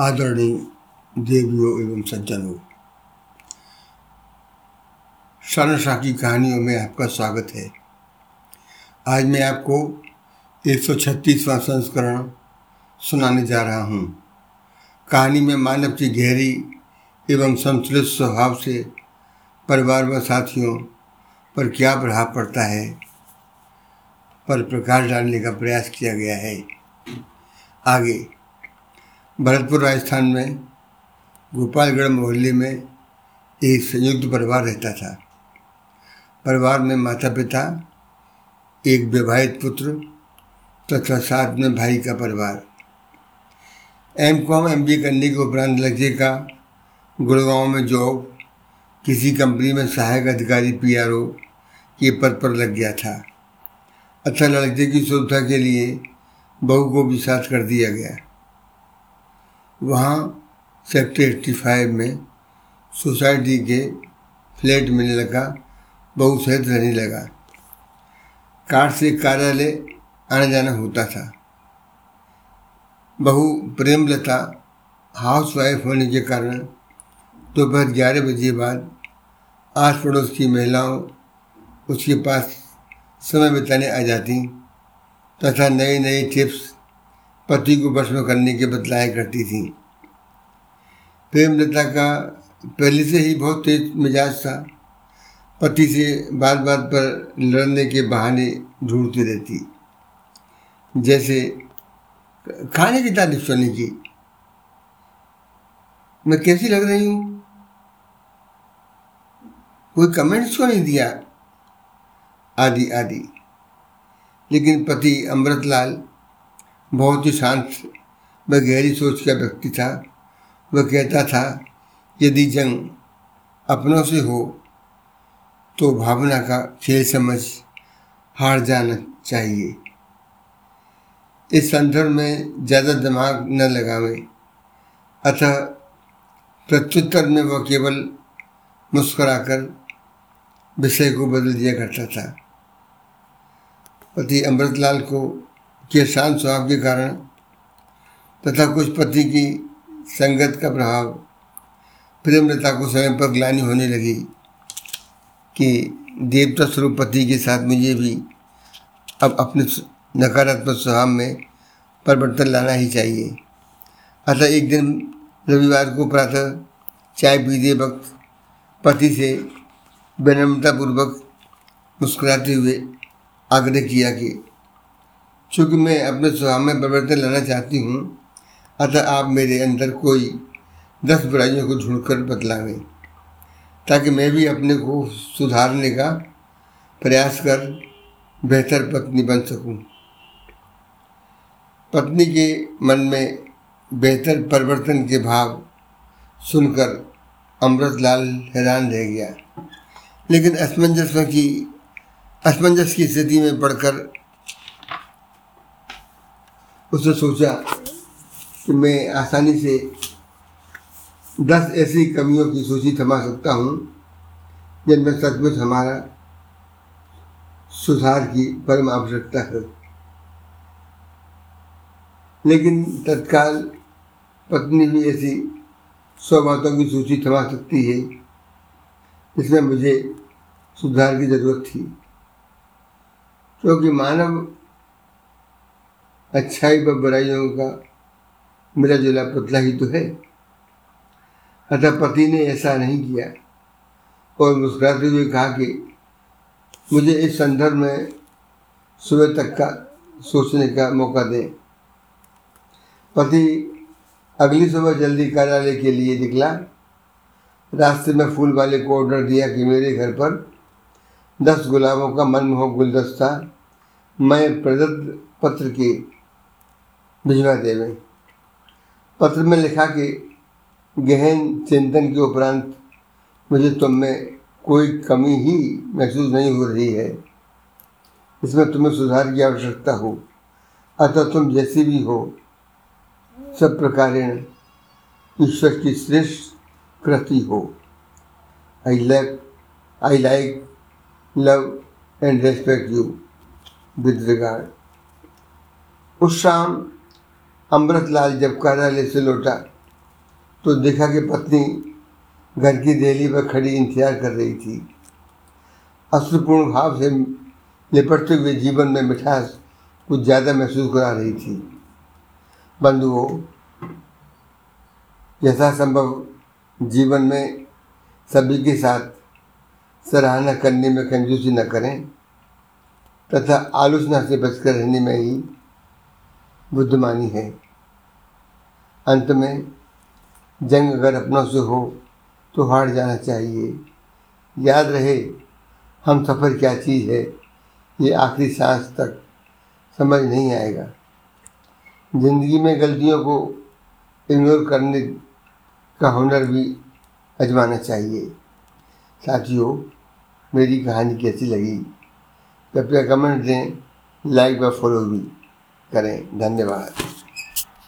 आदरणीय देवियों एवं सज्जनों शानशाह की कहानियों में आपका स्वागत है। आज मैं आपको एक सौ छत्तीसवां संस्करण सुनाने जा रहा हूँ। कहानी में मानव की गहरी एवं संतुलित स्वभाव से परिवार व साथियों पर क्या प्रभाव पड़ता है, पर प्रकाश डालने का प्रयास किया गया है। आगे भरतपुर राजस्थान में, गोपालगढ़ मोहल्ले में एक संयुक्त परिवार रहता था। परिवार में माता पिता एक विवाहित पुत्र तथा साथ में भाई का परिवार। एम कॉम, एम बी करने के उपरांत लड़के का गुड़गांव में जॉब, किसी कंपनी में सहायक अधिकारी पी आर ओ के पद पर लग गया था। अच्छा लड़के की सुविधा के लिए बहू को भी साथ कर दिया गया। वहाँ सेक्टर एट्टी फाइव में सोसाइटी के फ्लैट मिलने लगा बहू सहित रहने लगा। कार से कार्यालय आने जाना होता था। बहू प्रेमलता हाउस वाइफ होने के कारण दोपहर तो ग्यारह बजे बाद आस पड़ोस की महिलाओं उसके पास समय बिताने आ जाती, तथा नए नए टिप्स पति को बस में करने के बतलाया करती थी। प्रेमलता का पहले से ही बहुत तेज मिजाज था। पति से बात बात पर लड़ने के बहाने ढूंढती रहती। जैसे खाने की तारीफ़ सुनने की। मैं कैसी लग रही हूँ? कोई कमेंट्स क्यों नहीं दिया? आदि आदि। लेकिन पति अमृतलाल बहुत ही शांत व गहरी सोच का व्यक्ति था। वह कहता था, यदि जंग अपनों से हो तो भावना का खेल समझ हार जाना चाहिए। इस संदर्भ में ज़्यादा दिमाग न लगावे। अतः प्रत्युत्तर में वह केवल मुस्कुराकर विषय को बदल दिया करता था। पति अमृतलाल को के शांत स्वभाव के कारण तथा कुछ पति की संगत का प्रभाव प्रेमलता को स्वयं पर ग्लानी होने लगी कि देवता स्वरूप पति के साथ मुझे भी अब अपने नकारात्मक स्वभाव में परिवर्तन लाना ही चाहिए। अतः एक दिन रविवार को प्रातः चाय पीते वक्त पति से विनम्रतापूर्वक मुस्कुराते हुए आग्रह किया कि चूँकि मैं अपने स्वभाव में परिवर्तन लाना चाहती हूँ, अतः आप मेरे अंदर कोई दस बुराइयों को ढूंढकर बतलावें, ताकि मैं भी अपने को सुधारने का प्रयास कर बेहतर पत्नी बन सकूँ। पत्नी के मन में बेहतर परिवर्तन के भाव सुनकर अमृतलाल हैरान रह गया, लेकिन असमंजस की असमंजस की स्थिति में पढ़कर उसने सोचा कि मैं आसानी से दस ऐसी कमियों की सूची थमा सकता हूँ, जिनमें सचमुच हमारा सुधार की परम आवश्यकता है। लेकिन तत्काल पत्नी भी ऐसी सौ बातों की सूची थमा सकती है, जिसमें मुझे सुधार की ज़रूरत थी, क्योंकि मानव अच्छाई व बुराइयों का मिला जुला पुतला ही तो है। अतः पति ने ऐसा नहीं किया और मुस्कुराते हुए कहा कि मुझे इस संदर्भ में सुबह तक का सोचने का मौका दें। पति अगली सुबह जल्दी कार्यालय के लिए निकला। रास्ते में फूल वाले को ऑर्डर दिया कि मेरे घर पर दस गुलाबों का मनमोहक गुलदस्ता मैं प्रदत्त पत्र के भिजवा देवे। पत्र में लिखा कि गहन चिंतन के उपरांत मुझे तुम में कोई कमी ही महसूस नहीं हो रही है। इसमें तुम्हें सुधार की आवश्यकता हो। अतः तुम जैसी भी हो, सब प्रकार ईश्वर की श्रेष्ठ कृति हो। I love I like love and respect you with regard उस शाम अमृतलाल जब कार्यालय से लौटा तो देखा कि पत्नी घर की देली पर खड़ी इंतज़ार कर रही थी। अश्रुपूर्ण भाव से निपटते हुए जीवन में मिठास कुछ ज़्यादा महसूस करा रही थी। बंधुओं, यथासंभव जीवन में सभी के साथ सराहना करने में कंजूसी न करें, तथा आलोचना से बचकर रहने में ही बुद्धिमानी है। अंत में, जंग अगर अपनों से हो तो हार जाना चाहिए। याद रहे, हम सफ़र क्या चीज़ है, ये आखिरी सांस तक समझ नहीं आएगा। ज़िंदगी में गलतियों को इग्नोर करने का हुनर भी आजमाना चाहिए। साथियों, मेरी कहानी कैसी लगी? कृपया कमेंट दें लाइक व फॉलो भी। करें। धन्यवाद।